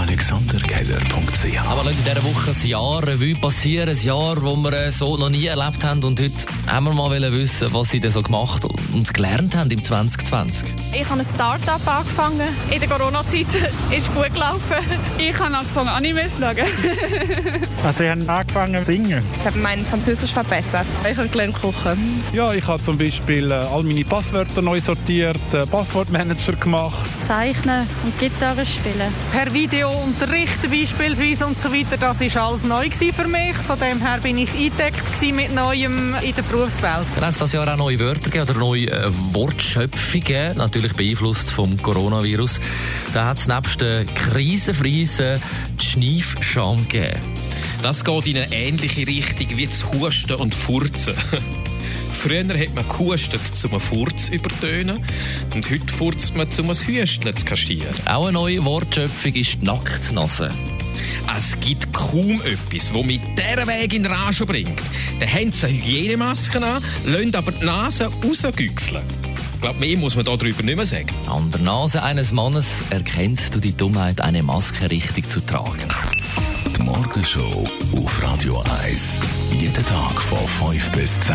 AlexanderKeller.ch Aber in dieser Woche ein Jahr Revue passieren, ein Jahr, das wir äh, so noch nie erlebt haben. Und heute haben wir mal wissen, was sie denn so gemacht und gelernt haben im 2020. Ich habe ein Start-up angefangen. In der Corona-Zeit ist gut gelaufen. Ich habe angefangen, Animes zu schauen. Also ich habe angefangen zu singen. Ich habe mein Französisch verbessert. Ich habe gelernt kochen. Ja, ich habe zum Beispiel äh, all meine Passwörter neu sortiert, äh, Passwortmanager gemacht. Zeichnen und Gitarre spielen. Per Video unterrichten beispielsweise und so weiter, das war alles neu für mich. Von dem her bin ich eingedeckt mit Neuem in der Berufswelt. Dann hat es dieses Jahr auch neue Wörter gegeben oder neue äh, Wortschöpfungen, natürlich beeinflusst vom Coronavirus. Da hat es nebst der Krisenfriese die Schneifscham gegeben. Das geht in eine ähnliche Richtung wie das Husten und Furzen. Früher hat man gehustet, um einen Furz zu übertönen. Und heute furzt man, um ein Hüsteln zu kaschieren. Auch eine neue Wortschöpfung ist die Nacktnase. Es gibt kaum etwas, das mit dieser Weg in Rage bringt. Dann haben sie eine Hygienemaske an, lassen aber die Nase rausgüchseln. Ich glaube, mehr muss man darüber nicht mehr sagen. An der Nase eines Mannes erkennst du die Dummheit, eine Maske richtig zu tragen. Die Morgenshow auf Radio 1. Jeden Tag von 5 bis 10.